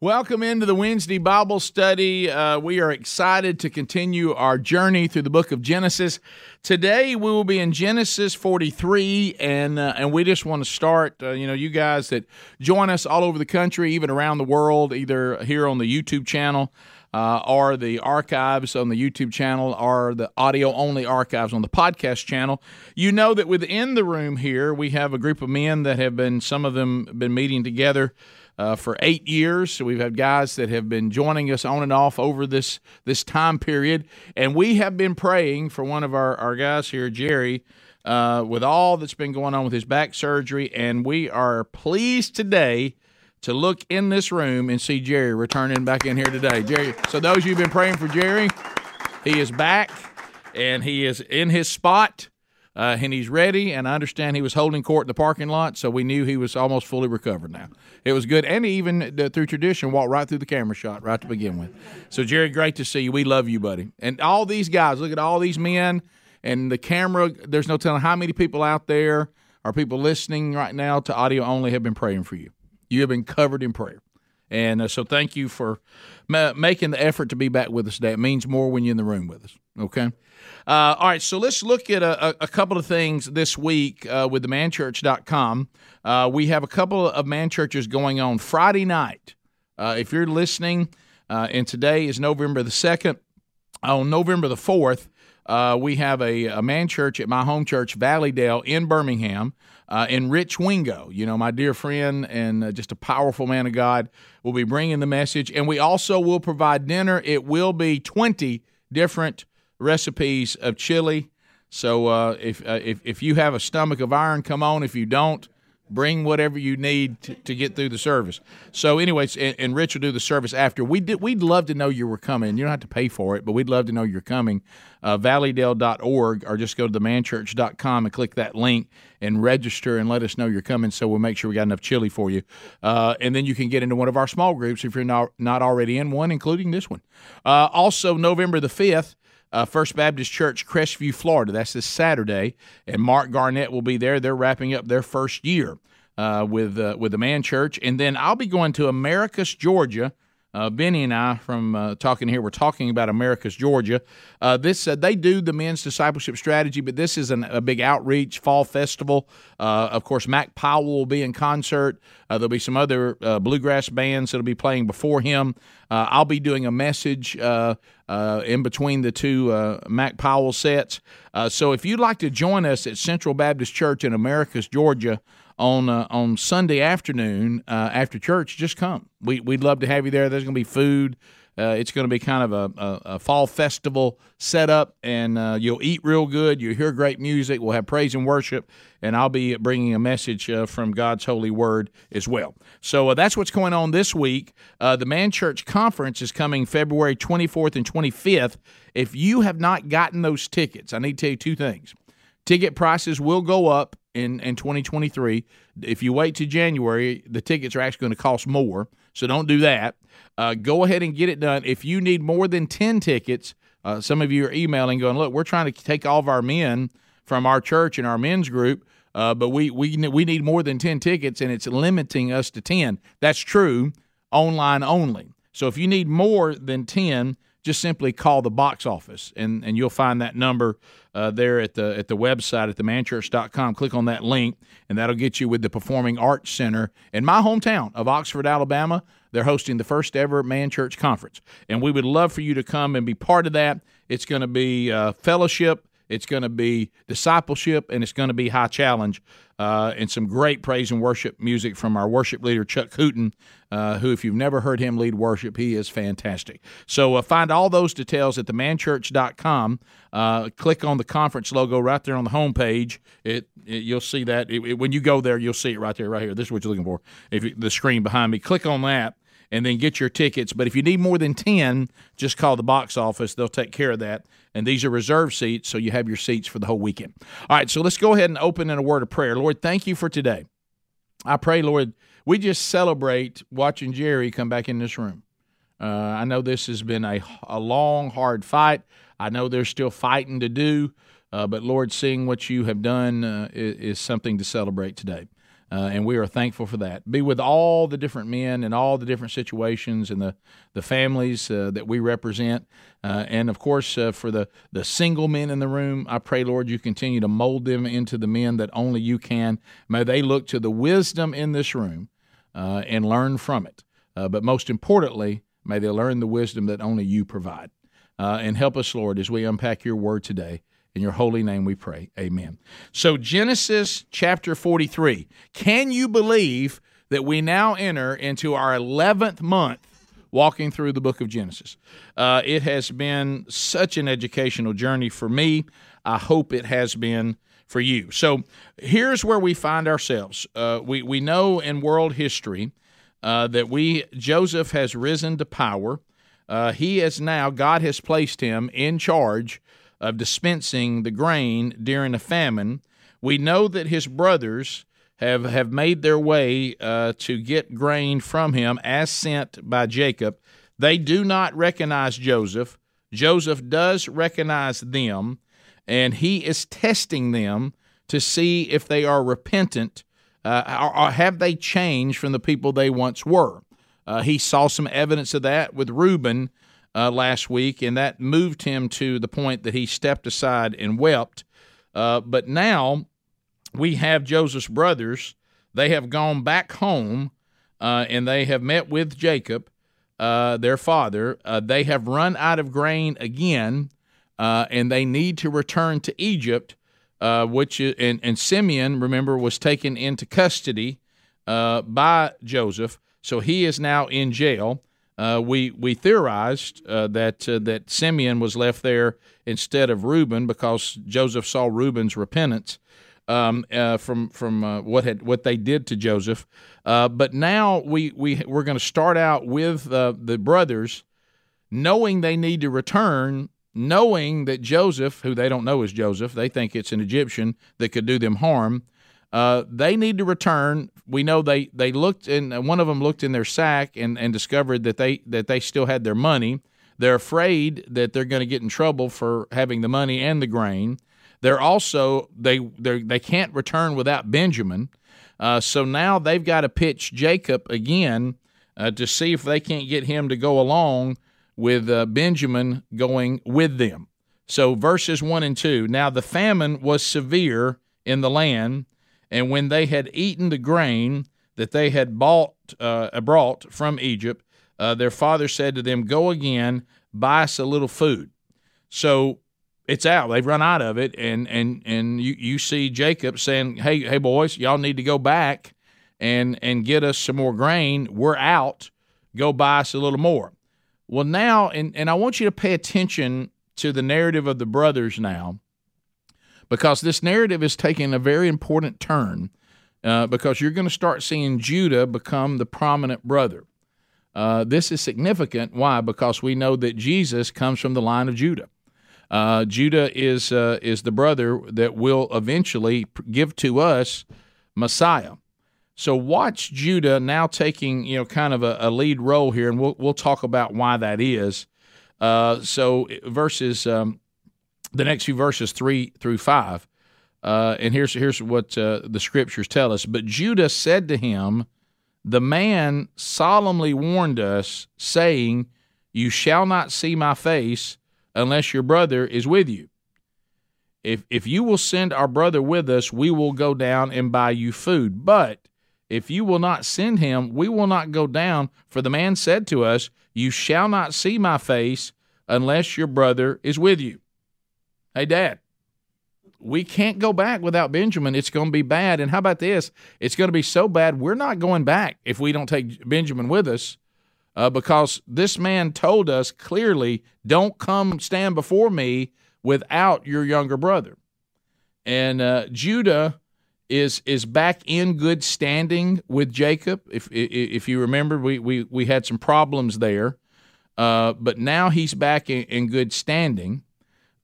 Welcome into the Wednesday Bible study. Uh, we are excited to continue our journey through the book of Genesis. Today we will be in Genesis 43, and uh, and we just want to start. Uh, you know, you guys that join us all over the country, even around the world, either here on the YouTube channel. Uh, or the archives on the YouTube channel, or the audio only archives on the podcast channel. You know that within the room here, we have a group of men that have been, some of them, been meeting together uh, for eight years. So we've had guys that have been joining us on and off over this this time period, and we have been praying for one of our, our guys here, Jerry, uh, with all that's been going on with his back surgery, and we are pleased today to look in this room and see Jerry returning back in here today. Jerry, so those of you who've been praying for Jerry, he is back and he is in his spot uh, and he's ready. And I understand he was holding court in the parking lot, so we knew he was almost fully recovered now. It was good, and he even uh, through tradition walked right through the camera shot right to begin with. So Jerry, great to see you. We love you, buddy. And all these guys, look at all these men and the camera. There's no telling how many people out there are people listening right now to audio only have been praying for you. You have been covered in prayer. And uh, so thank you for ma- making the effort to be back with us today. It means more when you're in the room with us. Okay. Uh, all right, so let's look at a, a couple of things this week uh, with the manchurch.com. Uh, we have a couple of man churches going on Friday night. Uh, if you're listening, uh, and today is November the 2nd, on November the 4th, uh, we have a, a, man church at my home church, Valleydale, in Birmingham, uh, Rich Wingo, you know, my dear friend and uh, just a powerful man of God, will be bringing the message. And we also will provide dinner. It will be 20 different recipes of chili. So uh, if, uh, if if you have a stomach of iron, come on. If you don't, bring whatever you need to, to get through the service. So, anyways, and, and, Rich will do the service after. We did. We'd love to know you were coming. You don't have to pay for it, but we'd love to know you're coming. Uh, valleydale.org or just go to themanchurch.com and click that link and register and let us know you're coming so we'll make sure we got enough chili for you. Uh, and then you can get into one of our small groups if you're not, not already in one, including this one. Uh, also, November the 5th, uh, First Baptist Church, Crestview, Florida. That's this Saturday, and Mark Garnett will be there. They're wrapping up their first year uh, with uh, with the Man Church, and then I'll be going to Americus, Georgia. Uh, Benny and I from uh, talking here, we're talking about Americus, Georgia. Uh, this uh, they do the men's discipleship strategy, but this is an, a big outreach fall festival. Uh, of course, Mac Powell will be in concert. Uh, there'll be some other bluegrass bands that'll be playing before him. I'll be doing a message in between the two Mac Powell sets. so if you'd like to join us at Central Baptist Church in Americus, Georgia on uh, on Sunday afternoon uh, after church, just come. We we'd love to have you there. There's going to be food. Uh, it's going to be kind of a, a, a fall festival setup, and uh, you'll eat real good. You'll hear great music. We'll have praise and worship, and I'll be bringing a message uh, from God's holy word as well. So uh, that's what's going on this week. the Man Church Conference is coming February 24th and 25th. If you have not gotten those tickets, I need to tell you two things. Ticket prices will go up in, in 2023. If you wait to January, the tickets are actually going to cost more. So don't do that. Uh, go ahead and get it done. If you need more than 10 tickets, uh, some of you are emailing going, look, we're trying to take all of our men from our church and our men's group, uh, but we, we, we need more than 10 tickets and it's limiting us to 10. That's true, online only. So if you need more than 10, just simply call the box office and, and you'll find that number uh, there at the at the website at themanchurch.com. Click on that link and that'll get you with the Performing Arts Center in my hometown of Oxford, Alabama. They're hosting the first ever Man Church Conference. And we would love for you to come and be part of that. It's going to be uh, fellowship it's going to be discipleship, and it's going to be high challenge, uh, and some great praise and worship music from our worship leader Chuck Hooten, uh, who, if you've never heard him lead worship, he is fantastic. So uh, find all those details at themanchurch.com. Uh, click on the conference logo right there on the homepage. It, it you'll see that it, it, when you go there, you'll see it right there, right here. This is what you're looking for. If you, the screen behind me, click on that and then get your tickets. But if you need more than 10, just call the box office. They'll take care of that. And these are reserved seats, so you have your seats for the whole weekend. All right, so let's go ahead and open in a word of prayer. Lord, thank you for today. I pray, Lord, we just celebrate watching Jerry come back in this room. Uh, I know this has been a, a long, hard fight. I know there's still fighting to do, uh, but Lord, seeing what you have done uh, is, is, something to celebrate today. Uh, and we are thankful for that. Be with all the different men and all the different situations and the, the families uh, that we represent. Uh, and of course, for the, the single men in the room, I pray, Lord, you continue to mold them into the men that only you can. May they look to the wisdom in this room and learn from it. but most importantly, may they learn the wisdom that only you provide. Uh, and help us, Lord, as we unpack your word today. In your holy name we pray. Amen. So, Genesis chapter 43. Can you believe that we now enter into our 11th month walking through the book of Genesis? Uh, it has been such an educational journey for me. I hope it has been for you. So, here's where we find ourselves. Uh, we, we know in world history uh, that we, Joseph has risen to power. Uh, he is now, God has placed him in charge of dispensing the grain during a famine. We know that his brothers have, have made their way uh, to get grain from him as sent by Jacob. They do not recognize Joseph. Joseph does recognize them, and he is testing them to see if they are repentant uh, or, or have they changed from the people they once were. Uh, he saw some evidence of that with Reuben uh, last week, and that moved him to the point that he stepped aside and wept. Uh, but now we have Joseph's brothers. They have gone back home uh, and they have met with Jacob, uh, their father. Uh, they have run out of grain again, and they need to return to Egypt. which and, and Simeon, remember, was taken into custody by Joseph. So he is now in jail. Uh, we we theorized uh, that uh, that Simeon was left there instead of Reuben because Joseph saw Reuben's repentance um, uh, from from uh, what had what they did to Joseph. Uh, but now we we we're going to start out with the brothers, knowing they need to return, knowing that Joseph, who they don't know is Joseph, they think it's an Egyptian that could do them harm. Uh, they need to return. We know they they looked in. One of them looked in their sack and, and discovered that they that they still had their money. They're afraid that they're going to get in trouble for having the money and the grain. They're also they they they can't return without Benjamin. Uh, so now they've got to pitch Jacob again uh, to see if they can't get him to go along with uh, Benjamin going with them. So verses one and two. Now the famine was severe in the land and when they had eaten the grain that they had bought, uh, brought from Egypt, uh, their father said to them, Go again, buy us a little food. So it's out. They've run out of it, and and and you, you see Jacob saying, Hey, hey boys, y'all need to go back and and get us some more grain. We're out. Go buy us a little more. Well, now, and, and I want you to pay attention to the narrative of the brothers now because this narrative is taking a very important turn uh, because you're going to start seeing Judah become the prominent brother. Uh, this is significant. Why? Because we know that Jesus comes from the line of Judah. Uh, Judah is uh, is the brother that will eventually give to us Messiah. So watch Judah now taking you know kind of a, a lead role here, and we'll we'll talk about why that is. Uh, so verses um, the next few verses, three through five. Uh, and here's here's what uh, the scriptures tell us. But Judah said to him, "The man solemnly warned us, saying, You shall not see my face unless your brother is with you. If if you will send our brother with us, we will go down and buy you food. But if you will not send him, we will not go down. For the man said to us, You shall not see my face unless your brother is with you." Hey, Dad, we can't go back without Benjamin. It's going to be bad. And how about this? It's going to be so bad, we're not going back if we don't take Benjamin with us uh, because this man told us clearly don't come stand before me without your younger brother. And uh, Judah is is back in good standing with Jacob. If if you remember, we we, we had some problems there, uh, but now he's back in, in good standing,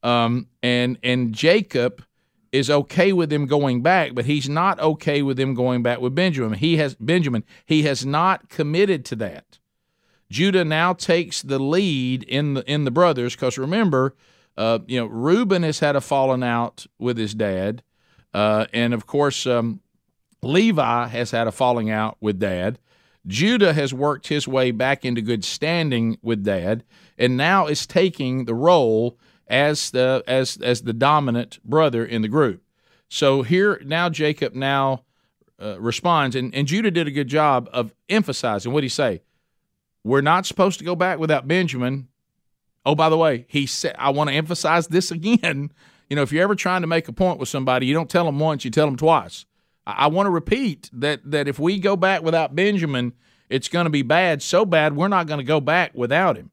um, and and Jacob is okay with him going back, but he's not okay with him going back with Benjamin. He has Benjamin. He has not committed to that. Judah now takes the lead in the in the brothers because remember, uh, you know, Reuben has had a falling out with his dad. Uh, and of course, um, Levi has had a falling out with dad. Judah has worked his way back into good standing with dad, and now is taking the role as the as as the dominant brother in the group. So here now Jacob now uh, responds, and, and Judah did a good job of emphasizing what he say. We're not supposed to go back without Benjamin. Oh, by the way, he said, I want to emphasize this again. You know, if you're ever trying to make a point with somebody, you don't tell them once, you tell them twice. I, I want to repeat that that if we go back without Benjamin, it's going to be bad, so bad we're not going to go back without him.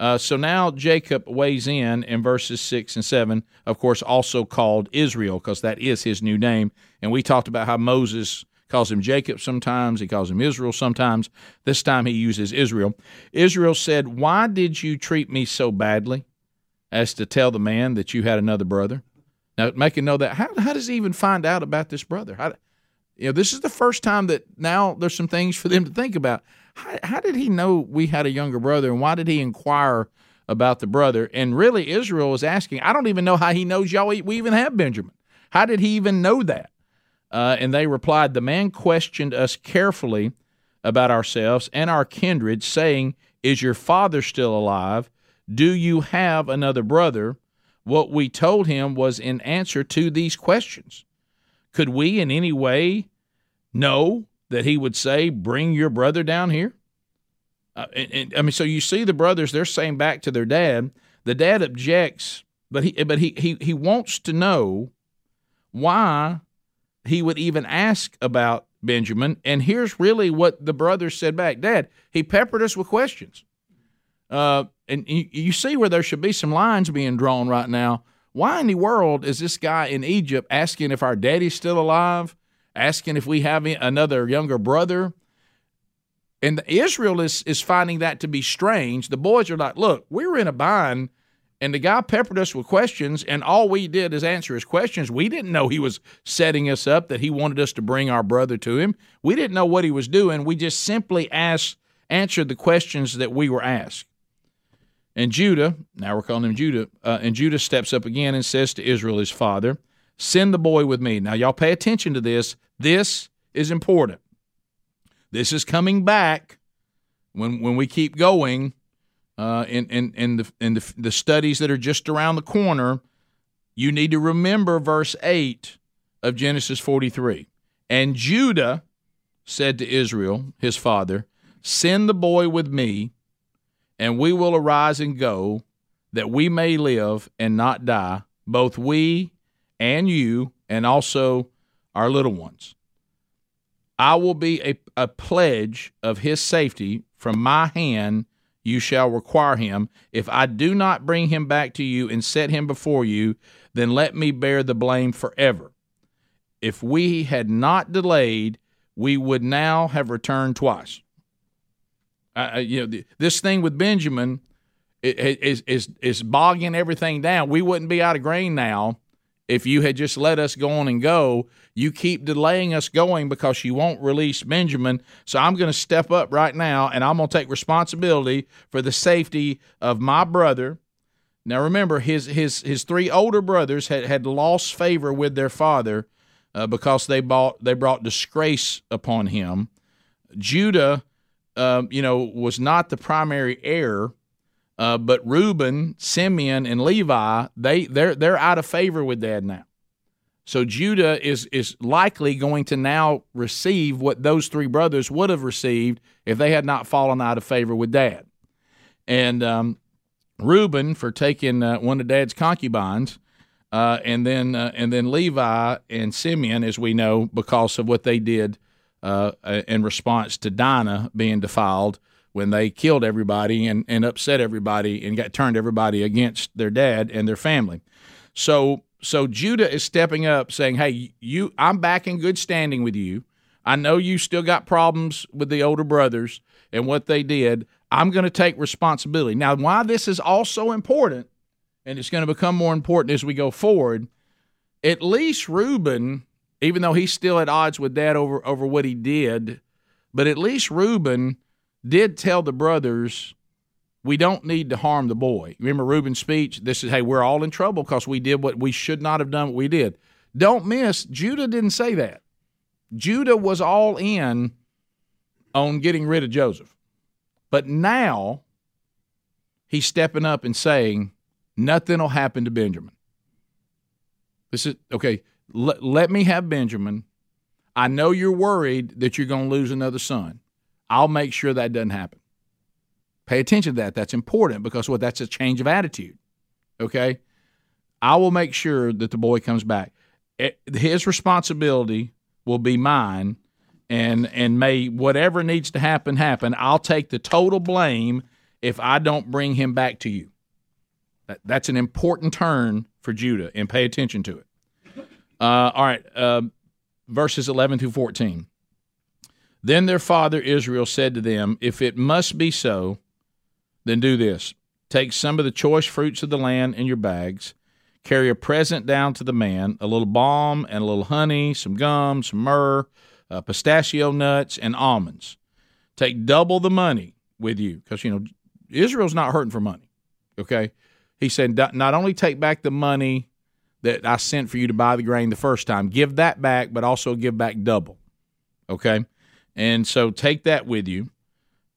Uh, so now Jacob weighs in in verses 6 and 7, of course, also called Israel, because that is his new name. And we talked about how Moses calls him Jacob sometimes, he calls him Israel sometimes. This time he uses Israel. Israel said, Why did you treat me so badly? as to tell the man that you had another brother. Now, make him know that. How, how does he even find out about this brother? How, you know, this is the first time that now there's some things for them to think about. How, how did he know we had a younger brother, and why did he inquire about the brother? And really, Israel was asking. I don't even know how he knows y'all. We even have Benjamin. How did he even know that? Uh, and they replied, The man questioned us carefully about ourselves and our kindred, saying, Is your father still alive? Do you have another brother? What we told him was in answer to these questions. Could we in any way know that he would say, Bring your brother down here? Uh, and, and, I mean, so you see the brothers, they're saying back to their dad. The dad objects, but he, but he, he, he wants to know why he would even ask about Benjamin. And here's really what the brothers said back Dad, he peppered us with questions. Uh, and you, you see where there should be some lines being drawn right now. Why in the world is this guy in Egypt asking if our daddy's still alive, asking if we have another younger brother? And Israel is is finding that to be strange. The boys are like, "Look, we were in a bind, and the guy peppered us with questions, and all we did is answer his questions. We didn't know he was setting us up, that he wanted us to bring our brother to him. We didn't know what he was doing. We just simply asked, answered the questions that we were asked." And Judah, now we're calling him Judah, uh, and Judah steps up again and says to Israel, his father, Send the boy with me. Now, y'all pay attention to this. This is important. This is coming back when, when we keep going uh, in, in, in, the, in the, the studies that are just around the corner. You need to remember verse 8 of Genesis 43. And Judah said to Israel, his father, Send the boy with me and we will arise and go, that we may live and not die, both we and you, and also our little ones. I will be a, a pledge of his safety from my hand. You shall require him. If I do not bring him back to you and set him before you, then let me bear the blame forever. If we had not delayed, we would now have returned twice. Uh, you know, the, this thing with Benjamin is is is bogging everything down. We wouldn't be out of grain now if you had just let us go on and go. You keep delaying us going because you won't release Benjamin. So I'm going to step up right now and I'm going to take responsibility for the safety of my brother. Now remember, his his his three older brothers had, had lost favor with their father uh, because they bought they brought disgrace upon him. Judah um, you know, was not the primary heir. Uh, but Reuben, Simeon, and Levi, they they're they're out of favor with dad now. So Judah is is likely going to now receive what those three brothers would have received if they had not fallen out of favor with dad. And um, Reuben for taking uh, one of dad's concubines, uh, and then uh, and then Levi and Simeon, as we know, because of what they did uh, in response to Dinah being defiled when they killed everybody and, and upset everybody and got turned everybody against their dad and their family. So so Judah is stepping up, saying, "Hey, you, I'm back in good standing with you. I know you still got problems with the older brothers and what they did. I'm going to take responsibility." Now, why this is also important, and it's going to become more important as we go forward. At least Reuben, even though he's still at odds with Dad over over what he did, but at least Reuben did tell the brothers we don't need to harm the boy. Remember Reuben's speech? This is, hey, we're all in trouble because we did what we should not have done what we did. Don't miss, Judah didn't say that. Judah was all in on getting rid of Joseph. But now he's stepping up and saying, nothing will happen to Benjamin. This is, okay, let, let me have Benjamin. I know you're worried that you're going to lose another son. I'll make sure that doesn't happen. Pay attention to that. That's important because what that's a change of attitude. Okay? I will make sure that the boy comes back. His responsibility will be mine and and may whatever needs to happen happen. I'll take the total blame if I don't bring him back to you. That, that's an important turn for Judah, and pay attention to it. Uh, all right, uh, verses 11 through 14. Then their father Israel said to them, If it must be so, then do this take some of the choice fruits of the land in your bags, carry a present down to the man a little balm and a little honey, some gum, some myrrh, uh, pistachio nuts, and almonds. Take double the money with you because, you know, Israel's not hurting for money. Okay. He said, not only take back the money that I sent for you to buy the grain the first time, give that back, but also give back double. Okay. And so take that with you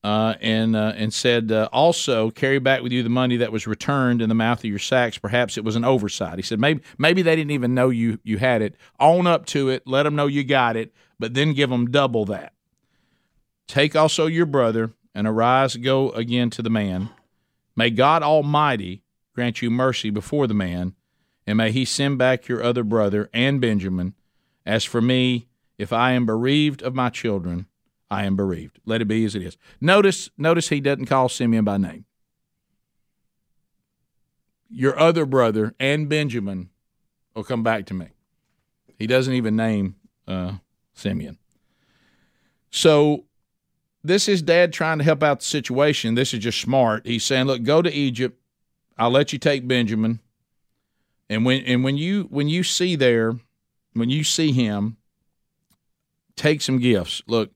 uh, and uh, and said uh, also carry back with you the money that was returned in the mouth of your sacks. Perhaps it was an oversight. He said maybe maybe they didn't even know you you had it. Own up to it. Let them know you got it, but then give them double that. Take also your brother and arise, go again to the man. May God Almighty grant you mercy before the man, and may He send back your other brother and Benjamin. As for me, if I am bereaved of my children I am bereaved. Let it be as it is. Notice, notice he doesn't call Simeon by name. Your other brother and Benjamin will come back to me. He doesn't even name uh, Simeon. So this is dad trying to help out the situation. This is just smart. He's saying, look, go to Egypt. I'll let you take Benjamin. And when and when you when you see there, when you see him, take some gifts. Look,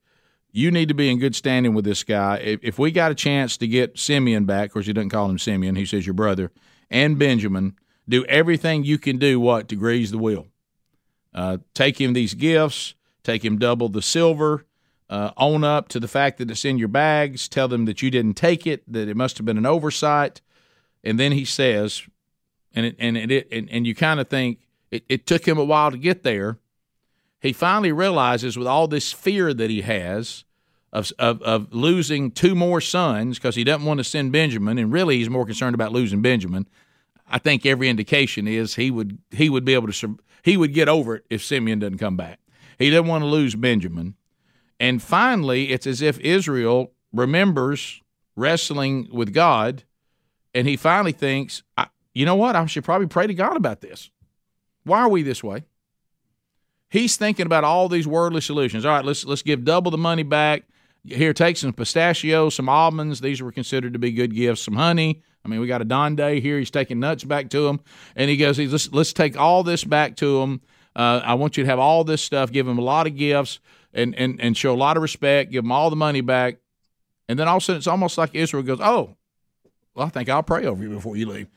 you need to be in good standing with this guy. If, if we got a chance to get Simeon back, of course, he doesn't call him Simeon, he says your brother, and Benjamin, do everything you can do, what, to grease the wheel. Uh, take him these gifts, take him double the silver, uh, own up to the fact that it's in your bags, tell them that you didn't take it, that it must have been an oversight. And then he says, and it, and it, and, and you kind of think it, it took him a while to get there he finally realizes with all this fear that he has of, of, of losing two more sons because he doesn't want to send Benjamin, and really he's more concerned about losing Benjamin. I think every indication is he would he would be able to he would get over it if Simeon doesn't come back. He doesn't want to lose Benjamin, and finally it's as if Israel remembers wrestling with God, and he finally thinks, you know what, I should probably pray to God about this. Why are we this way? He's thinking about all these worldly solutions. All right, let's let's give double the money back. Here, take some pistachios, some almonds. These were considered to be good gifts. Some honey. I mean, we got a Don Day here. He's taking nuts back to him, and he goes, "Let's let's take all this back to him. Uh, I want you to have all this stuff. Give him a lot of gifts, and and and show a lot of respect. Give him all the money back." And then all of a sudden, it's almost like Israel goes, "Oh, well, I think I'll pray over you before you leave."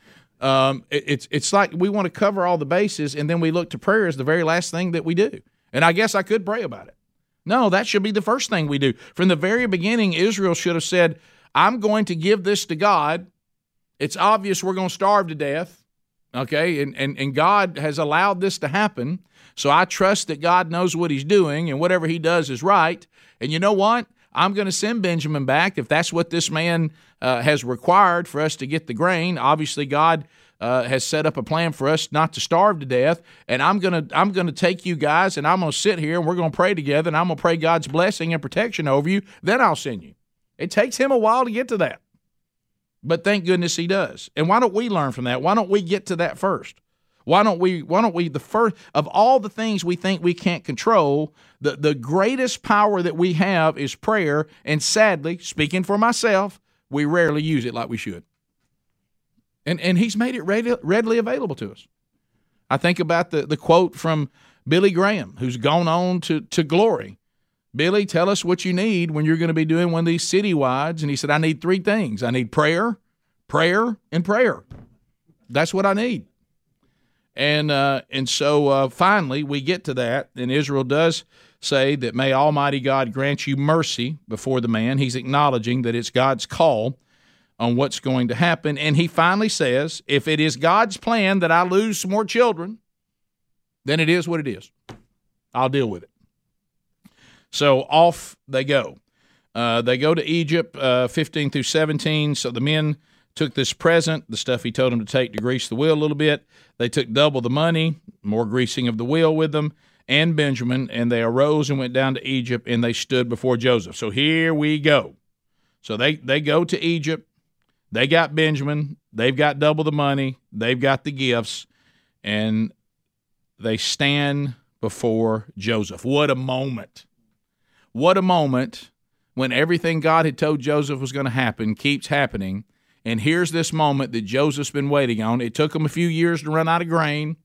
Um, it, it's it's like we want to cover all the bases, and then we look to prayer as the very last thing that we do. And I guess I could pray about it. No, that should be the first thing we do. From the very beginning, Israel should have said, "I'm going to give this to God." It's obvious we're going to starve to death, okay? And and and God has allowed this to happen. So I trust that God knows what He's doing, and whatever He does is right. And you know what? I'm going to send Benjamin back if that's what this man uh, has required for us to get the grain. Obviously, God uh, has set up a plan for us not to starve to death. And I'm gonna I'm gonna take you guys and I'm gonna sit here and we're gonna pray together and I'm gonna pray God's blessing and protection over you. Then I'll send you. It takes him a while to get to that, but thank goodness he does. And why don't we learn from that? Why don't we get to that first? Why don't we why don't we the first of all the things we think we can't control, the, the greatest power that we have is prayer, and sadly, speaking for myself, we rarely use it like we should. And and he's made it ready, readily available to us. I think about the, the quote from Billy Graham, who's gone on to, to glory. Billy, tell us what you need when you're going to be doing one of these citywides. And he said, I need three things. I need prayer, prayer, and prayer. That's what I need. And uh, and so uh, finally we get to that, and Israel does say that may Almighty God grant you mercy before the man. He's acknowledging that it's God's call on what's going to happen, and he finally says, if it is God's plan that I lose some more children, then it is what it is. I'll deal with it. So off they go. Uh, they go to Egypt, uh, 15 through 17. So the men took this present, the stuff he told them to take to grease the wheel a little bit. They took double the money, more greasing of the wheel with them, and Benjamin, and they arose and went down to Egypt, and they stood before Joseph. So here we go. So they, they go to Egypt. They got Benjamin. They've got double the money. They've got the gifts, and they stand before Joseph. What a moment. What a moment when everything God had told Joseph was going to happen keeps happening and here's this moment that Joseph's been waiting on. It took him a few years to run out of grain.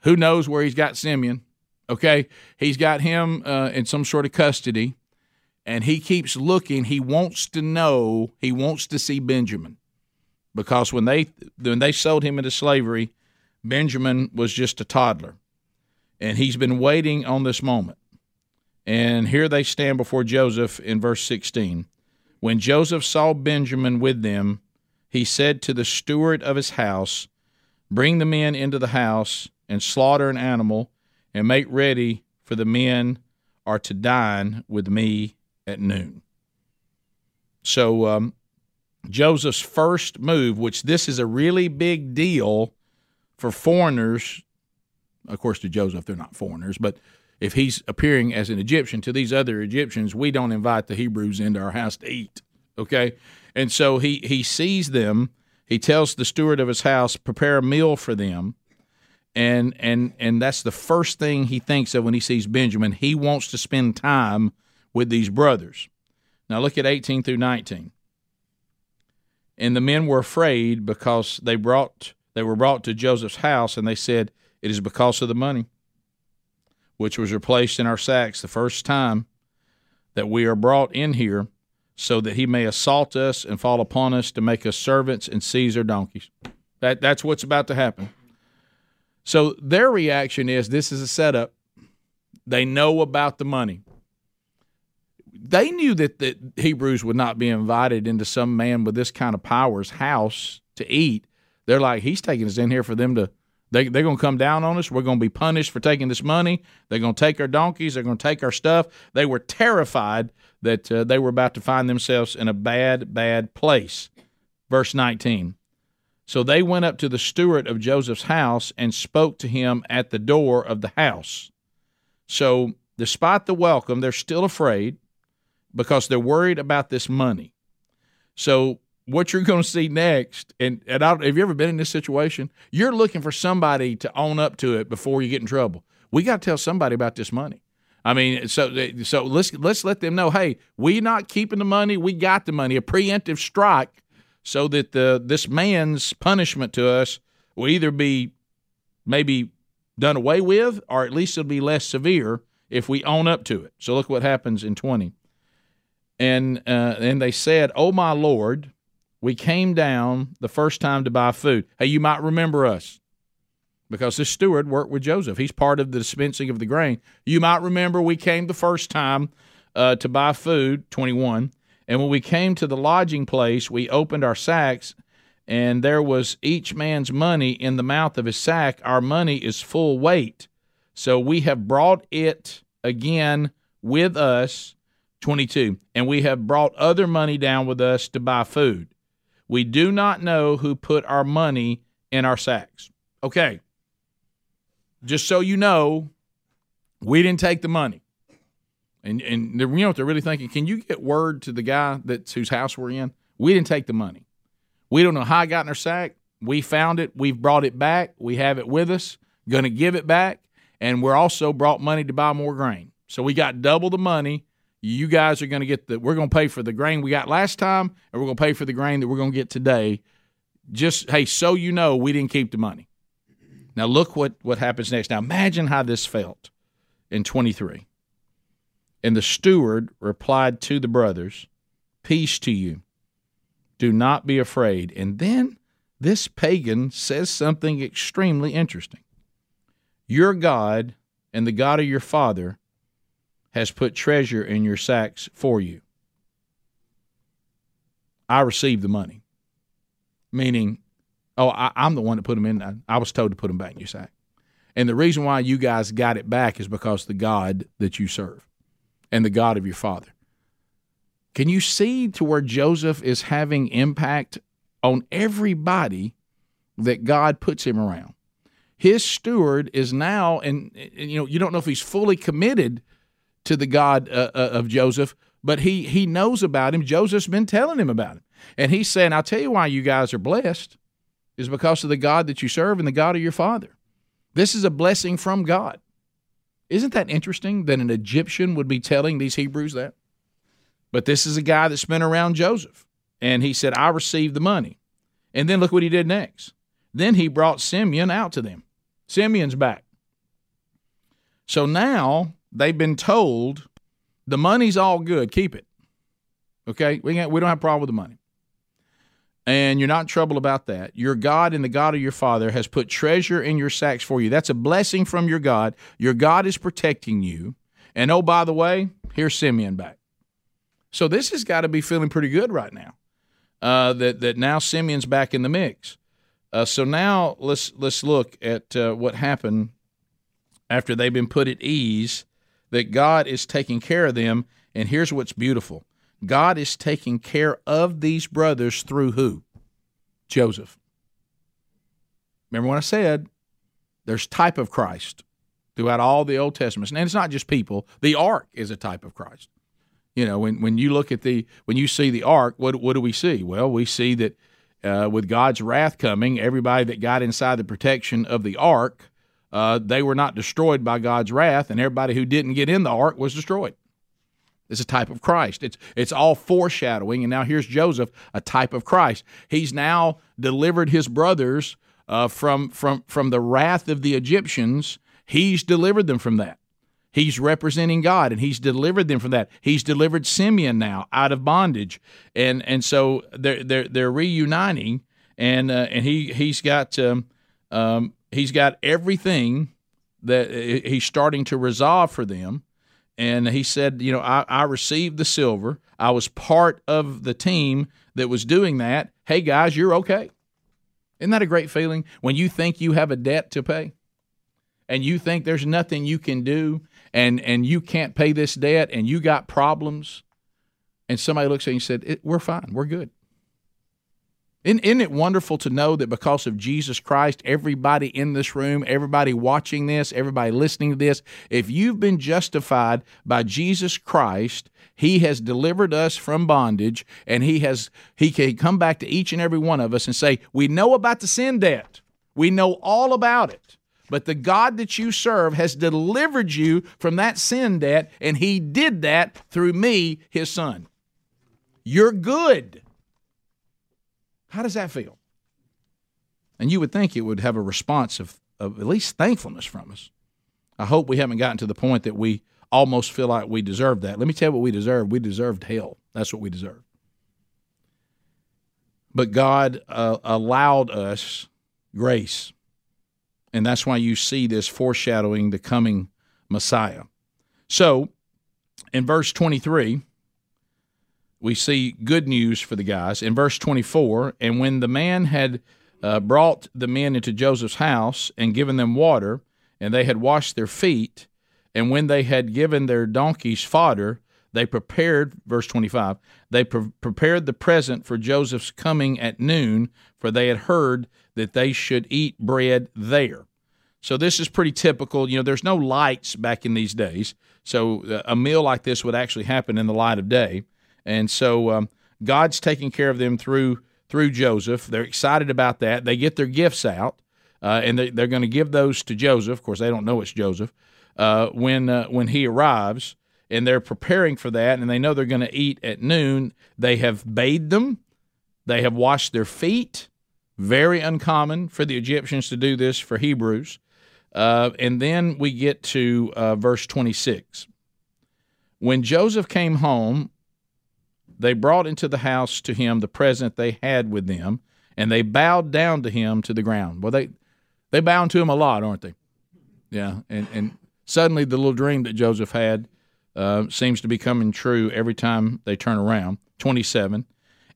Who knows where he's got Simeon? Okay, he's got him uh, in some sort of custody, and he keeps looking. He wants to know. He wants to see Benjamin, because when they when they sold him into slavery, Benjamin was just a toddler, and he's been waiting on this moment. And here they stand before Joseph in verse sixteen. When Joseph saw Benjamin with them, he said to the steward of his house, Bring the men into the house and slaughter an animal and make ready, for the men are to dine with me at noon. So, um, Joseph's first move, which this is a really big deal for foreigners, of course, to Joseph, they're not foreigners, but if he's appearing as an Egyptian to these other Egyptians, we don't invite the Hebrews into our house to eat. Okay? And so he, he sees them. He tells the steward of his house, prepare a meal for them. And and and that's the first thing he thinks of when he sees Benjamin. He wants to spend time with these brothers. Now look at 18 through 19. And the men were afraid because they brought they were brought to Joseph's house and they said, It is because of the money which was replaced in our sacks the first time that we are brought in here, so that he may assault us and fall upon us to make us servants and seize our donkeys. That that's what's about to happen. So their reaction is this is a setup. They know about the money. They knew that the Hebrews would not be invited into some man with this kind of power's house to eat. They're like, he's taking us in here for them to they, they're going to come down on us. We're going to be punished for taking this money. They're going to take our donkeys. They're going to take our stuff. They were terrified that uh, they were about to find themselves in a bad, bad place. Verse 19. So they went up to the steward of Joseph's house and spoke to him at the door of the house. So, despite the welcome, they're still afraid because they're worried about this money. So, what you're going to see next, and, and I, have you ever been in this situation? You're looking for somebody to own up to it before you get in trouble. We got to tell somebody about this money. I mean, so so let's let's let them know, hey, we not keeping the money, we got the money, a preemptive strike, so that the this man's punishment to us will either be maybe done away with, or at least it'll be less severe if we own up to it. So look what happens in twenty. And uh, and they said, "Oh my Lord, we came down the first time to buy food. Hey, you might remember us because this steward worked with Joseph. He's part of the dispensing of the grain. You might remember we came the first time uh, to buy food, 21. And when we came to the lodging place, we opened our sacks, and there was each man's money in the mouth of his sack. Our money is full weight. So we have brought it again with us, 22. And we have brought other money down with us to buy food. We do not know who put our money in our sacks. Okay. Just so you know, we didn't take the money. And and you know what they're really thinking? Can you get word to the guy that's whose house we're in? We didn't take the money. We don't know how I got in our sack. We found it. We've brought it back. We have it with us. Going to give it back. And we're also brought money to buy more grain. So we got double the money. You guys are going to get the, we're going to pay for the grain we got last time, and we're going to pay for the grain that we're going to get today. Just, hey, so you know, we didn't keep the money. Now look what, what happens next. Now imagine how this felt in 23. And the steward replied to the brothers, Peace to you. Do not be afraid. And then this pagan says something extremely interesting. Your God and the God of your father has put treasure in your sacks for you. I received the money. Meaning, oh, I, am the one that put them in. I was told to put them back in your sack. And the reason why you guys got it back is because the God that you serve and the God of your father. Can you see to where Joseph is having impact on everybody that God puts him around? His steward is now, and you know, you don't know if he's fully committed to the God uh, uh, of Joseph, but he he knows about him. Joseph's been telling him about him, and he's saying, "I'll tell you why you guys are blessed, is because of the God that you serve and the God of your father. This is a blessing from God." Isn't that interesting that an Egyptian would be telling these Hebrews that? But this is a guy that's been around Joseph. And he said, I received the money. And then look what he did next. Then he brought Simeon out to them. Simeon's back. So now they've been told the money's all good, keep it. Okay? We, we don't have a problem with the money and you're not in trouble about that. Your God and the God of your father has put treasure in your sacks for you. That's a blessing from your God. Your God is protecting you. And oh, by the way, here's Simeon back. So this has got to be feeling pretty good right now. Uh, that that now Simeon's back in the mix. Uh, so now let's let's look at uh, what happened after they've been put at ease. That God is taking care of them, and here's what's beautiful: God is taking care of these brothers through who? Joseph. Remember when I said there's type of Christ throughout all the Old Testament. And it's not just people. The ark is a type of Christ. You know, when, when you look at the when you see the ark, what what do we see? Well, we see that uh, with God's wrath coming, everybody that got inside the protection of the ark, uh, they were not destroyed by God's wrath, and everybody who didn't get in the ark was destroyed. It's a type of Christ. It's it's all foreshadowing. And now here's Joseph, a type of Christ. He's now delivered his brothers uh, from from from the wrath of the Egyptians. He's delivered them from that. He's representing God, and he's delivered them from that. He's delivered Simeon now out of bondage, and and so they're they're they're reuniting, and uh, and he he's got um, um, he's got everything that he's starting to resolve for them and he said, you know, I, I, received the silver. I was part of the team that was doing that. Hey guys, you're okay. Isn't that a great feeling when you think you have a debt to pay, and you think there's nothing you can do, and and you can't pay this debt, and you got problems, and somebody looks at you and said, "We're fine. We're good." Isn't, isn't it wonderful to know that because of Jesus Christ, everybody in this room, everybody watching this, everybody listening to this, if you've been justified by Jesus Christ, He has delivered us from bondage, and He has He can come back to each and every one of us and say, "We know about the sin debt. We know all about it." But the God that you serve has delivered you from that sin debt, and He did that through me, His Son. You're good. How does that feel? And you would think it would have a response of, of at least thankfulness from us. I hope we haven't gotten to the point that we almost feel like we deserve that. Let me tell you what we deserve. We deserved hell. That's what we deserve. But God uh, allowed us grace. And that's why you see this foreshadowing the coming Messiah. So, in verse 23, we see good news for the guys. In verse 24, and when the man had uh, brought the men into Joseph's house and given them water, and they had washed their feet, and when they had given their donkeys fodder, they prepared, verse 25, they pre- prepared the present for Joseph's coming at noon, for they had heard that they should eat bread there. So this is pretty typical. You know, there's no lights back in these days. So uh, a meal like this would actually happen in the light of day. And so um, God's taking care of them through through Joseph. They're excited about that. They get their gifts out, uh, and they, are going to give those to Joseph. Of course, they don't know it's Joseph uh, when uh, when he arrives, and they're preparing for that, and they know they're going to eat at noon. They have bathed them, they have washed their feet. Very uncommon for the Egyptians to do this for Hebrews. Uh, and then we get to uh, verse 26. When Joseph came home, they brought into the house to him the present they had with them, and they bowed down to him to the ground. Well, they they bow to him a lot, aren't they? Yeah, and and suddenly the little dream that Joseph had uh, seems to be coming true every time they turn around. Twenty seven,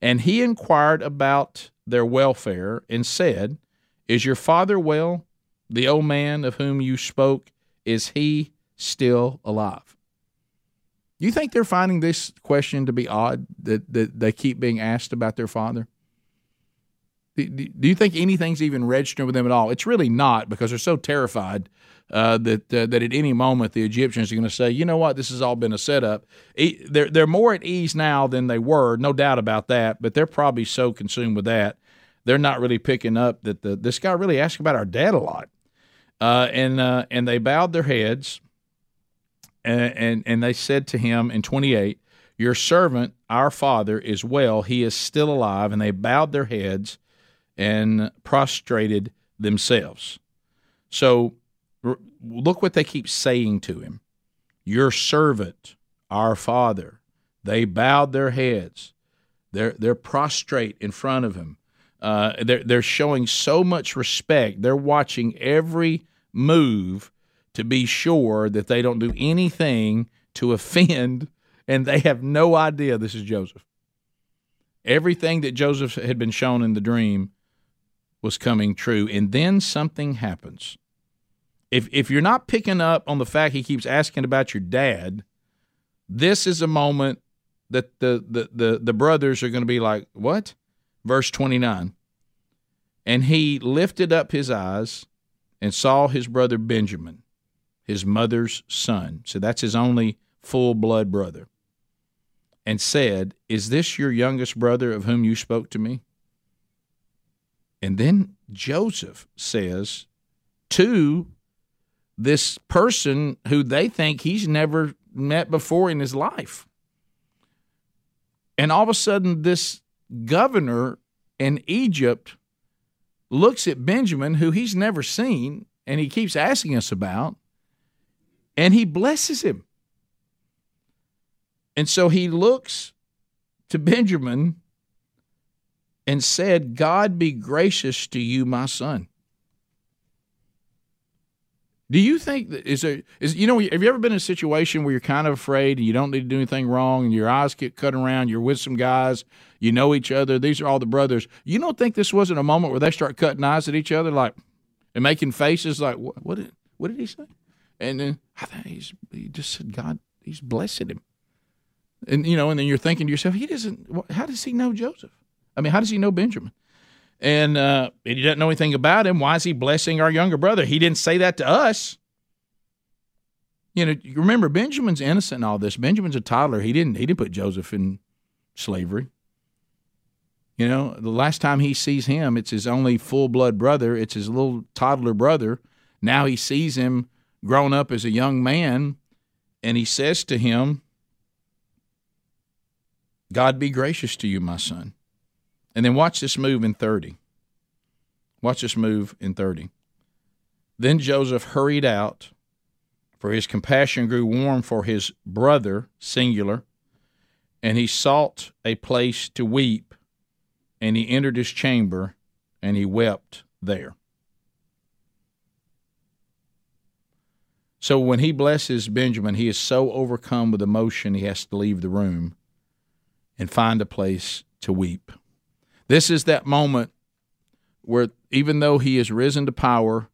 and he inquired about their welfare and said, "Is your father well? The old man of whom you spoke is he still alive?" Do you think they're finding this question to be odd that, that they keep being asked about their father? Do, do you think anything's even registering with them at all? It's really not because they're so terrified uh, that uh, that at any moment the Egyptians are going to say, you know what, this has all been a setup. They're they're more at ease now than they were, no doubt about that. But they're probably so consumed with that, they're not really picking up that the, this guy really asked about our dad a lot, uh, and uh, and they bowed their heads and, and, and they said to him in 28, Your servant, our father, is well. He is still alive. And they bowed their heads and prostrated themselves. So look what they keep saying to him Your servant, our father. They bowed their heads. They're, they're prostrate in front of him. Uh, they're, they're showing so much respect. They're watching every move to be sure that they don't do anything to offend, and they have no idea this is Joseph. Everything that Joseph had been shown in the dream was coming true, and then something happens. If if you're not picking up on the fact he keeps asking about your dad, this is a moment that the the the, the brothers are going to be like, "What?" Verse 29. And he lifted up his eyes and saw his brother Benjamin his mother's son. So that's his only full blood brother. And said, Is this your youngest brother of whom you spoke to me? And then Joseph says to this person who they think he's never met before in his life. And all of a sudden, this governor in Egypt looks at Benjamin, who he's never seen and he keeps asking us about, and he blesses him. And so he looks to Benjamin and said, God be gracious to you, my son. Do you think that is there is you know have you ever been in a situation where you're kind of afraid and you don't need to do anything wrong and your eyes get cut around, you're with some guys, you know each other, these are all the brothers. You don't think this wasn't a moment where they start cutting eyes at each other like and making faces like what what did, what did he say? And then I he just said God he's blessed him. And you know, and then you're thinking to yourself, he doesn't. How does he know Joseph? I mean, how does he know Benjamin? And, uh, he doesn't know anything about him. Why is he blessing our younger brother? He didn't say that to us. You know, remember Benjamin's innocent in all this. Benjamin's a toddler. He didn't he didn't put Joseph in slavery. You know, the last time he sees him, it's his only full blood brother. It's his little toddler brother. Now he sees him grown up as a young man, and he says to him, God be gracious to you, my son. And then watch this move in 30. Watch this move in 30. Then Joseph hurried out, for his compassion grew warm for his brother, singular, and he sought a place to weep, and he entered his chamber, and he wept there. So when he blesses Benjamin, he is so overcome with emotion he has to leave the room and find a place to weep. This is that moment where even though he has risen to power,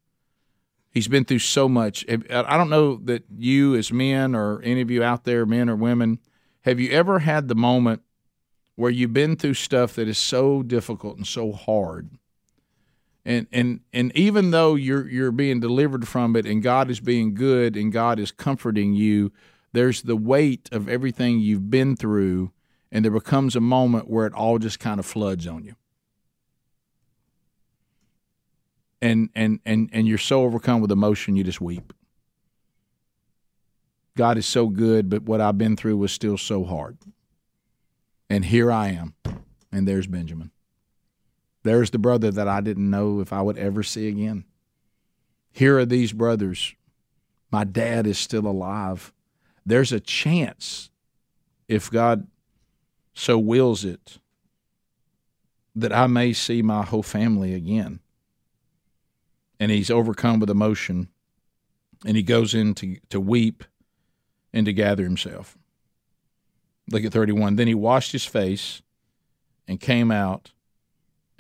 he's been through so much. I don't know that you, as men, or any of you out there, men or women, have you ever had the moment where you've been through stuff that is so difficult and so hard? and and and even though you're you're being delivered from it and God is being good and God is comforting you there's the weight of everything you've been through and there becomes a moment where it all just kind of floods on you. And and and and you're so overcome with emotion you just weep. God is so good but what I've been through was still so hard. And here I am and there's Benjamin. There's the brother that I didn't know if I would ever see again. Here are these brothers. My dad is still alive. There's a chance, if God so wills it, that I may see my whole family again. And he's overcome with emotion, and he goes in to, to weep and to gather himself. Look at 31. Then he washed his face and came out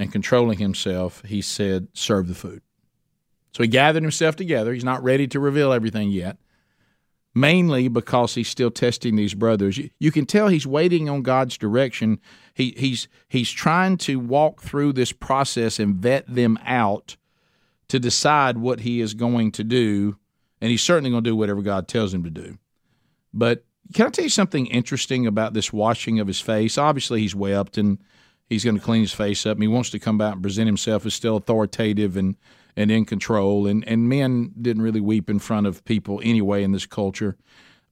and controlling himself, he said, Serve the food. So he gathered himself together. He's not ready to reveal everything yet, mainly because he's still testing these brothers. You, can tell he's waiting on God's direction. He, he's, he's trying to walk through this process and vet them out to decide what he is going to do. And he's certainly going to do whatever God tells him to do. But can I tell you something interesting about this washing of his face? Obviously, he's wept and he's going to clean his face up. And he wants to come back and present himself as still authoritative and, and in control. And, and men didn't really weep in front of people anyway in this culture.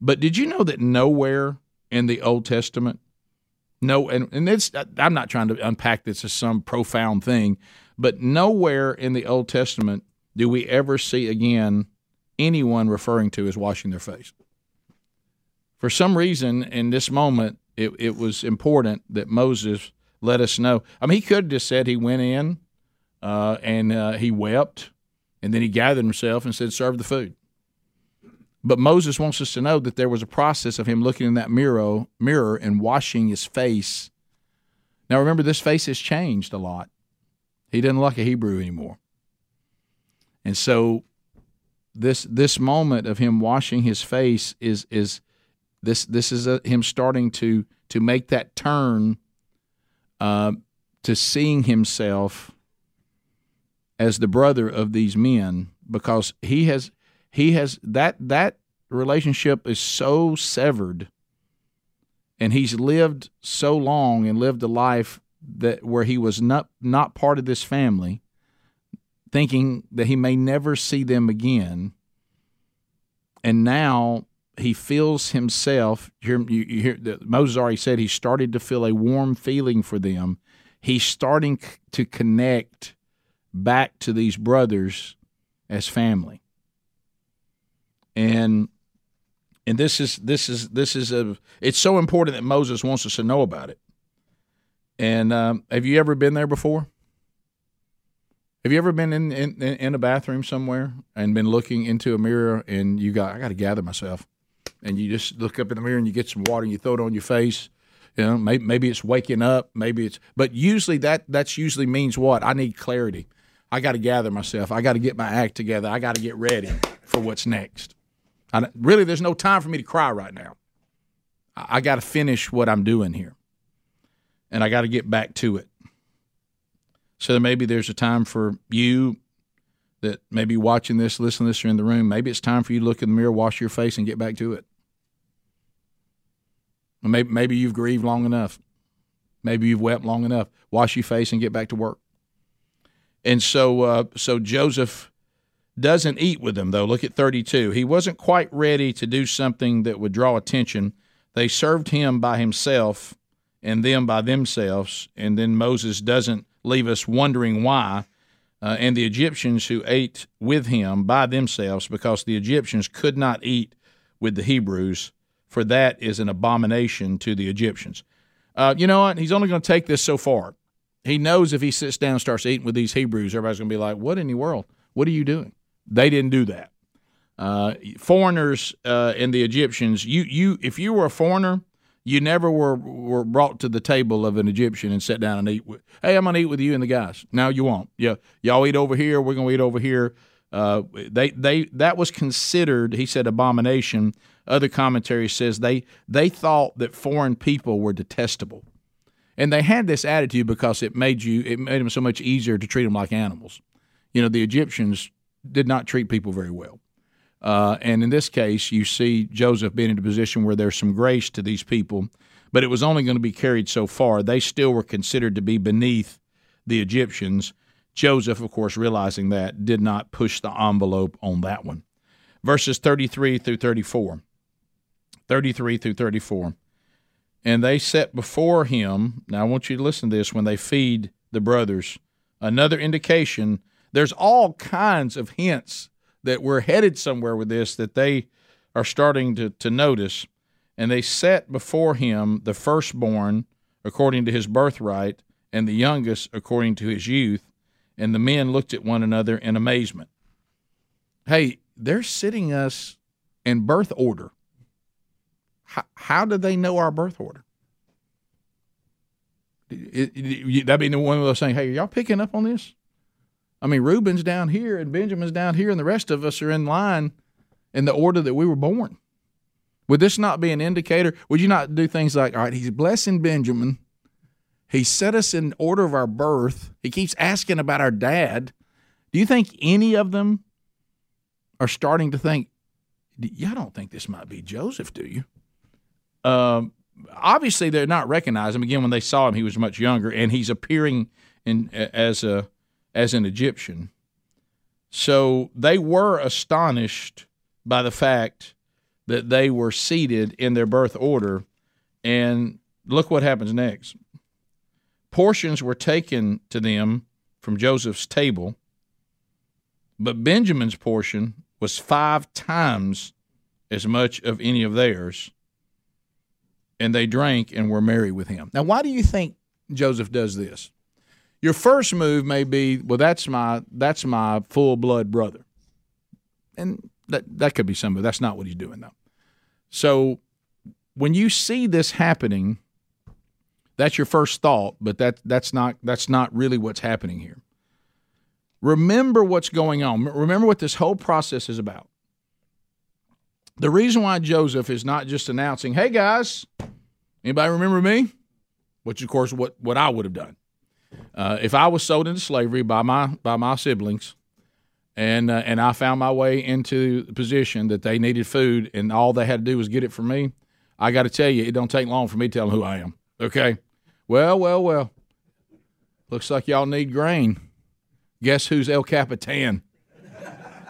But did you know that nowhere in the Old Testament, no, and, and it's, I'm not trying to unpack this as some profound thing, but nowhere in the Old Testament do we ever see again anyone referring to as washing their face. For some reason, in this moment, it, it was important that Moses let us know. I mean, he could have just said he went in uh, and uh, he wept, and then he gathered himself and said, "Serve the food." But Moses wants us to know that there was a process of him looking in that mirror, mirror and washing his face. Now, remember, this face has changed a lot. He doesn't look a Hebrew anymore, and so this this moment of him washing his face is is this this is a, him starting to to make that turn uh, to seeing himself as the brother of these men because he has he has that that relationship is so severed and he's lived so long and lived a life that where he was not not part of this family thinking that he may never see them again. And now he feels himself. You, you hear Moses already said he started to feel a warm feeling for them. He's starting to connect back to these brothers as family. And and this is this is this is a it's so important that Moses wants us to know about it. And um, have you ever been there before? Have you ever been in, in in a bathroom somewhere and been looking into a mirror and you got I got to gather myself and you just look up in the mirror and you get some water and you throw it on your face. You know, maybe, maybe it's waking up, maybe it's, but usually that that's usually means what? I need clarity. I got to gather myself. I got to get my act together. I got to get ready for what's next. I, really, there's no time for me to cry right now. I, I got to finish what I'm doing here, and I got to get back to it. So maybe there's a time for you that maybe watching this, listening to this, or in the room, maybe it's time for you to look in the mirror, wash your face, and get back to it. Maybe, maybe you've grieved long enough. Maybe you've wept long enough. Wash your face and get back to work. And so, uh, so Joseph doesn't eat with them, though. Look at 32. He wasn't quite ready to do something that would draw attention. They served him by himself and them by themselves. And then Moses doesn't leave us wondering why uh, and the Egyptians who ate with him by themselves, because the Egyptians could not eat with the Hebrews, for that is an abomination to the Egyptians. Uh, you know what? He's only going to take this so far. He knows if he sits down and starts eating with these Hebrews, everybody's going to be like, "What in the world? What are you doing?" They didn't do that. Uh, foreigners uh, and the Egyptians, you you if you were a foreigner you never were were brought to the table of an Egyptian and sat down and eat. With, hey, I'm gonna eat with you and the guys. Now you won't. Yeah, y'all eat over here. We're gonna eat over here. Uh, they they that was considered. He said abomination. Other commentary says they they thought that foreign people were detestable, and they had this attitude because it made you it made them so much easier to treat them like animals. You know, the Egyptians did not treat people very well. Uh, and in this case, you see Joseph being in a position where there's some grace to these people, but it was only going to be carried so far. They still were considered to be beneath the Egyptians. Joseph, of course, realizing that, did not push the envelope on that one. Verses 33 through 34. 33 through 34. And they set before him, now I want you to listen to this when they feed the brothers, another indication. There's all kinds of hints that we're headed somewhere with this that they are starting to, to notice. And they set before him the firstborn according to his birthright, and the youngest according to his youth. And the men looked at one another in amazement. Hey, they're sitting us in birth order. How, how do they know our birth order? That'd be one of those saying, "Hey, are y'all picking up on this?" I mean, Reuben's down here and Benjamin's down here, and the rest of us are in line in the order that we were born. Would this not be an indicator? Would you not do things like, all right, he's blessing Benjamin. He set us in order of our birth. He keeps asking about our dad. Do you think any of them are starting to think, y'all don't think this might be Joseph, do you? Um, obviously, they're not recognizing him. Again, when they saw him, he was much younger, and he's appearing in as a as an Egyptian. So they were astonished by the fact that they were seated in their birth order. And look what happens next. Portions were taken to them from Joseph's table, but Benjamin's portion was five times as much of any of theirs. And they drank and were merry with him. Now, why do you think Joseph does this? Your first move may be, well, that's my that's my full blood brother, and that that could be some, but that's not what he's doing though. So when you see this happening, that's your first thought, but that that's not that's not really what's happening here. Remember what's going on. Remember what this whole process is about. The reason why Joseph is not just announcing, "Hey guys, anybody remember me?" Which of course what what I would have done. Uh, if I was sold into slavery by my by my siblings, and uh, and I found my way into the position that they needed food, and all they had to do was get it from me, I got to tell you, it don't take long for me to tell them who I am. Okay, well, well, well. Looks like y'all need grain. Guess who's El Capitan?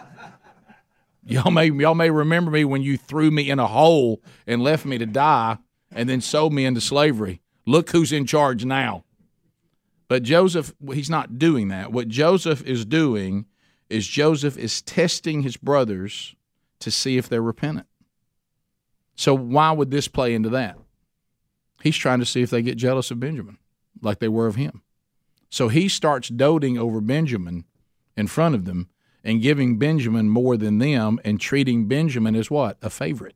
y'all may y'all may remember me when you threw me in a hole and left me to die, and then sold me into slavery. Look who's in charge now. But Joseph, he's not doing that. What Joseph is doing is Joseph is testing his brothers to see if they're repentant. So why would this play into that? He's trying to see if they get jealous of Benjamin, like they were of him. So he starts doting over Benjamin in front of them and giving Benjamin more than them and treating Benjamin as what? A favorite.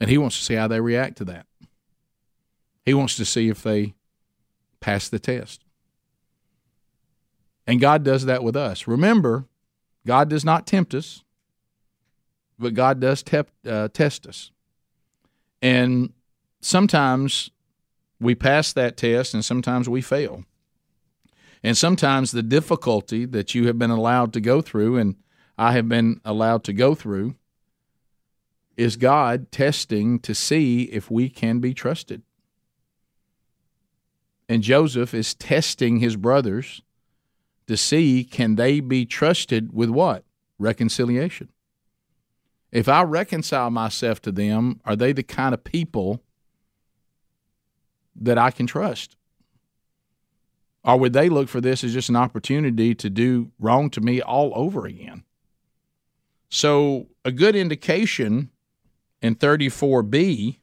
And he wants to see how they react to that. He wants to see if they pass the test. And God does that with us. Remember, God does not tempt us, but God does tep- uh, test us. And sometimes we pass that test and sometimes we fail. And sometimes the difficulty that you have been allowed to go through and I have been allowed to go through is God testing to see if we can be trusted. And Joseph is testing his brothers to see can they be trusted with what? Reconciliation. If I reconcile myself to them, are they the kind of people that I can trust? Or would they look for this as just an opportunity to do wrong to me all over again? So, a good indication in 34b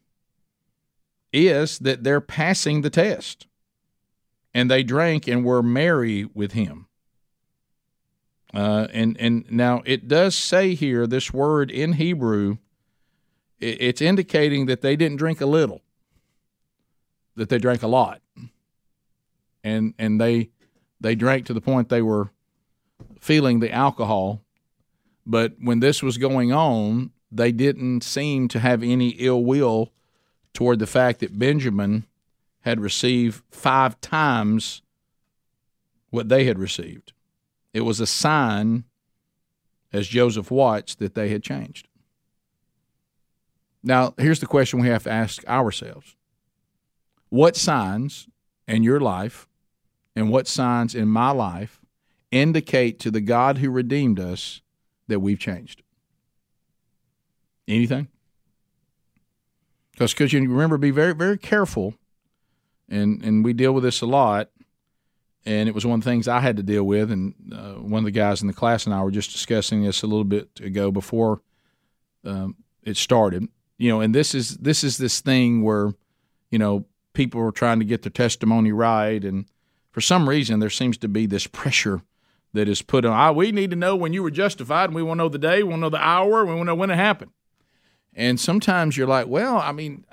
is that they're passing the test and they drank and were merry with him. Uh, and and now it does say here this word in Hebrew, it, it's indicating that they didn't drink a little, that they drank a lot, and and they they drank to the point they were feeling the alcohol. But when this was going on, they didn't seem to have any ill will toward the fact that Benjamin had received five times what they had received. It was a sign, as Joseph watched, that they had changed. Now, here's the question we have to ask ourselves What signs in your life and what signs in my life indicate to the God who redeemed us that we've changed? Anything? Because you remember, be very very careful, and and we deal with this a lot, and it was one of the things I had to deal with, and uh, one of the guys in the class and I were just discussing this a little bit ago before um, it started. You know, and this is this is this thing where, you know, people are trying to get their testimony right, and for some reason there seems to be this pressure that is put on. Ah, we need to know when you were justified, and we want to know the day, we want to know the hour, we want to know when it happened. And sometimes you're like, well, I mean,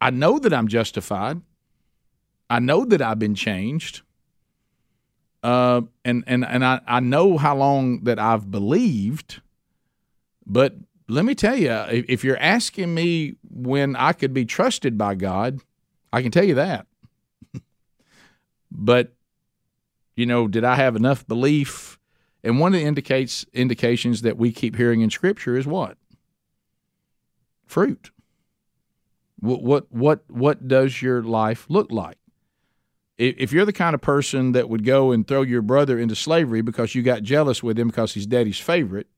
I know that I'm justified. I know that I've been changed. Uh, and and and I, I know how long that I've believed, but let me tell you, if you're asking me when I could be trusted by God, I can tell you that. but you know, did I have enough belief? And one of the indicates indications that we keep hearing in Scripture is what fruit. What what what what does your life look like? If you're the kind of person that would go and throw your brother into slavery because you got jealous with him because he's daddy's favorite,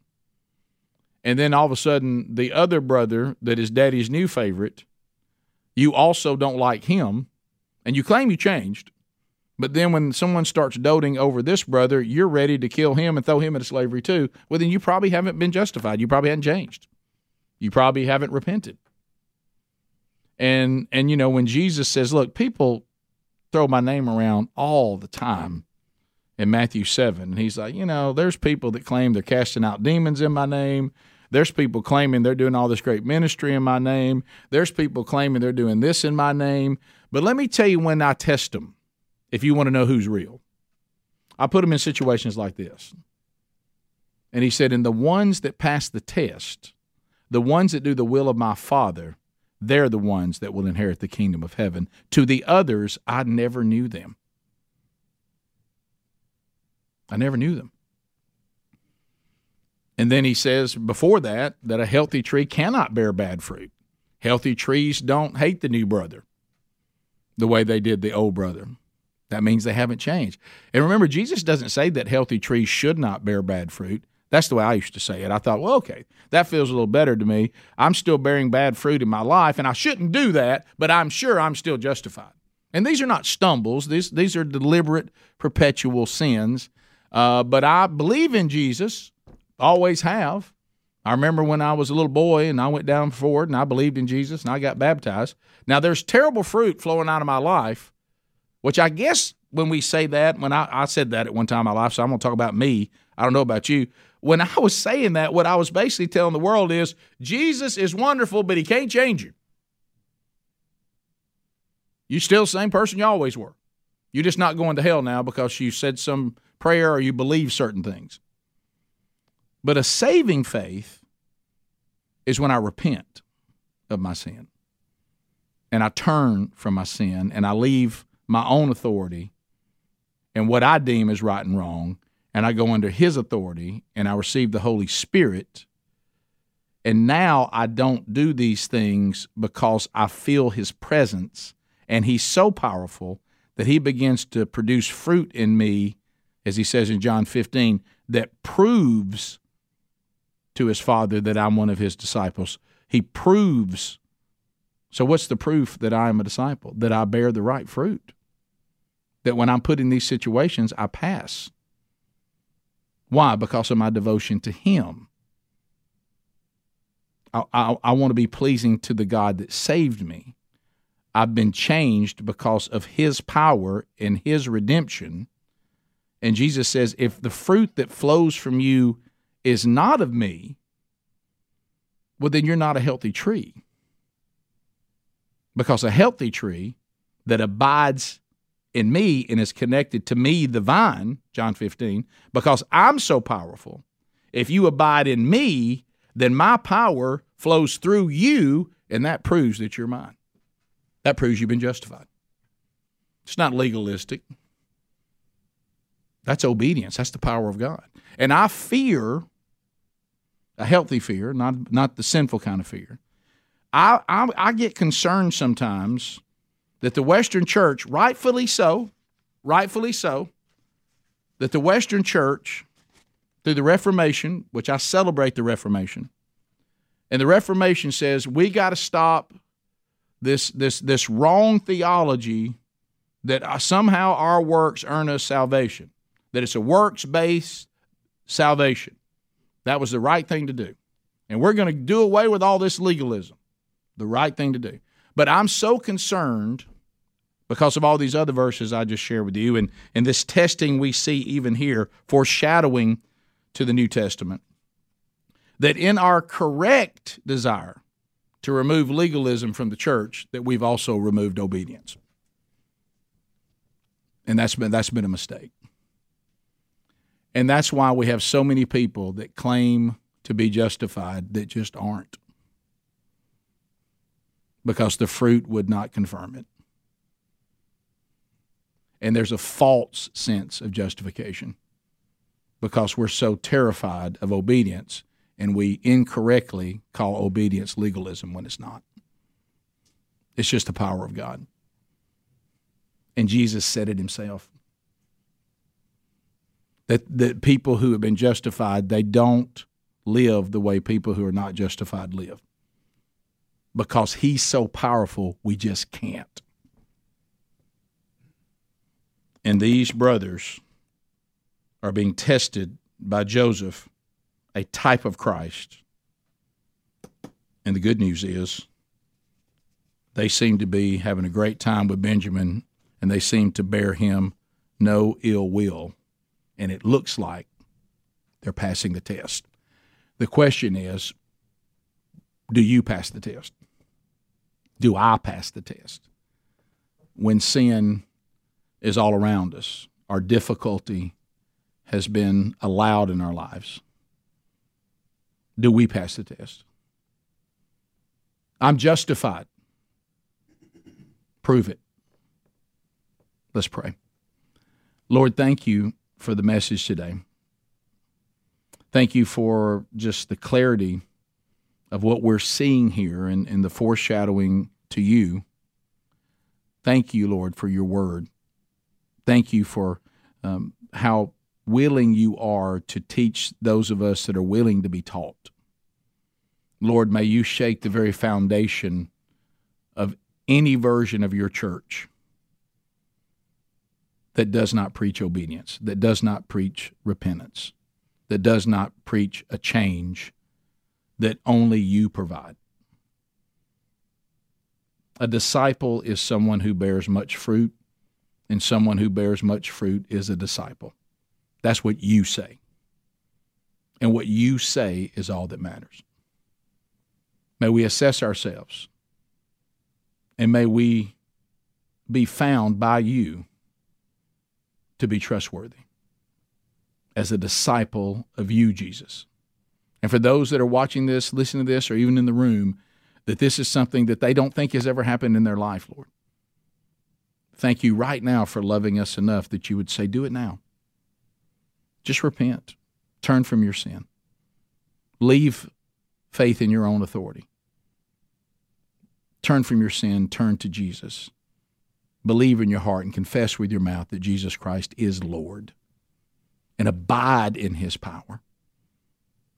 and then all of a sudden the other brother that is daddy's new favorite, you also don't like him, and you claim you changed, but then when someone starts doting over this brother, you're ready to kill him and throw him into slavery too. Well, then you probably haven't been justified. You probably haven't changed. You probably haven't repented. And and you know when Jesus says, "Look, people throw my name around all the time." In Matthew 7, and he's like, you know, there's people that claim they're casting out demons in my name. There's people claiming they're doing all this great ministry in my name. There's people claiming they're doing this in my name. But let me tell you when I test them, if you want to know who's real. I put them in situations like this. And he said, and the ones that pass the test, the ones that do the will of my Father, they're the ones that will inherit the kingdom of heaven. To the others, I never knew them. I never knew them. And then he says before that that a healthy tree cannot bear bad fruit. Healthy trees don't hate the new brother the way they did the old brother. That means they haven't changed. And remember, Jesus doesn't say that healthy trees should not bear bad fruit. That's the way I used to say it. I thought, well, okay, that feels a little better to me. I'm still bearing bad fruit in my life, and I shouldn't do that, but I'm sure I'm still justified. And these are not stumbles, these, these are deliberate, perpetual sins. Uh, but I believe in Jesus, always have. I remember when I was a little boy and I went down forward and I believed in Jesus and I got baptized. Now, there's terrible fruit flowing out of my life, which I guess when we say that, when I, I said that at one time in my life, so I'm going to talk about me. I don't know about you when I was saying that, what I was basically telling the world is Jesus is wonderful, but he can't change you. You're still the same person you always were. You're just not going to hell now because you said some prayer or you believe certain things. But a saving faith is when I repent of my sin and I turn from my sin and I leave my own authority and what I deem as right and wrong and I go under his authority and I receive the Holy Spirit. And now I don't do these things because I feel his presence and he's so powerful that he begins to produce fruit in me, as he says in John 15, that proves to his father that I'm one of his disciples. He proves. So, what's the proof that I am a disciple? That I bear the right fruit. That when I'm put in these situations, I pass. Why? Because of my devotion to Him. I, I, I want to be pleasing to the God that saved me. I've been changed because of His power and His redemption. And Jesus says, if the fruit that flows from you is not of me, well, then you're not a healthy tree. Because a healthy tree that abides in me and is connected to me, the vine, John 15, because I'm so powerful. If you abide in me, then my power flows through you, and that proves that you're mine. That proves you've been justified. It's not legalistic. That's obedience. That's the power of God. And I fear a healthy fear, not not the sinful kind of fear. I I, I get concerned sometimes that the Western church, rightfully so, rightfully so, that the Western Church, through the Reformation, which I celebrate the Reformation, and the Reformation says we got to stop this this this wrong theology that uh, somehow our works earn us salvation, that it's a works based salvation. That was the right thing to do. And we're going to do away with all this legalism. The right thing to do. But I'm so concerned because of all these other verses I just shared with you and, and this testing we see even here, foreshadowing to the New Testament, that in our correct desire to remove legalism from the church, that we've also removed obedience. And that's been that's been a mistake. And that's why we have so many people that claim to be justified that just aren't. Because the fruit would not confirm it. And there's a false sense of justification because we're so terrified of obedience and we incorrectly call obedience legalism when it's not. It's just the power of God. And Jesus said it himself. That, that people who have been justified, they don't live the way people who are not justified live. Because he's so powerful, we just can't. And these brothers are being tested by Joseph, a type of Christ. And the good news is they seem to be having a great time with Benjamin and they seem to bear him no ill will. And it looks like they're passing the test. The question is do you pass the test? Do I pass the test? When sin is all around us, our difficulty has been allowed in our lives. Do we pass the test? I'm justified. Prove it. Let's pray. Lord, thank you for the message today. Thank you for just the clarity of what we're seeing here and, and the foreshadowing to you. Thank you, Lord, for your word. Thank you for um, how willing you are to teach those of us that are willing to be taught. Lord, may you shake the very foundation of any version of your church that does not preach obedience, that does not preach repentance, that does not preach a change that only you provide. A disciple is someone who bears much fruit, and someone who bears much fruit is a disciple. That's what you say. And what you say is all that matters. May we assess ourselves, and may we be found by you to be trustworthy as a disciple of you, Jesus. And for those that are watching this, listening to this, or even in the room, that this is something that they don't think has ever happened in their life, Lord. Thank you right now for loving us enough that you would say, Do it now. Just repent, turn from your sin, leave faith in your own authority. Turn from your sin, turn to Jesus believe in your heart and confess with your mouth that Jesus Christ is Lord and abide in his power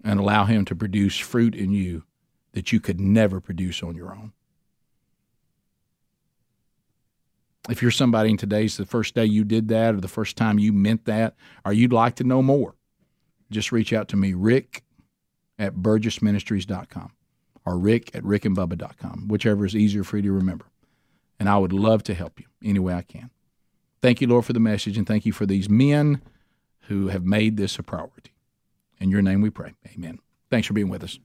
and allow him to produce fruit in you that you could never produce on your own. If you're somebody and today's the first day you did that or the first time you meant that or you'd like to know more, just reach out to me, Rick at burgessministries.com or Rick at rickandbubba.com, whichever is easier for you to remember and I would love to help you any way I can. Thank you, Lord, for the message, and thank you for these men who have made this a priority. In your name we pray. Amen. Thanks for being with us.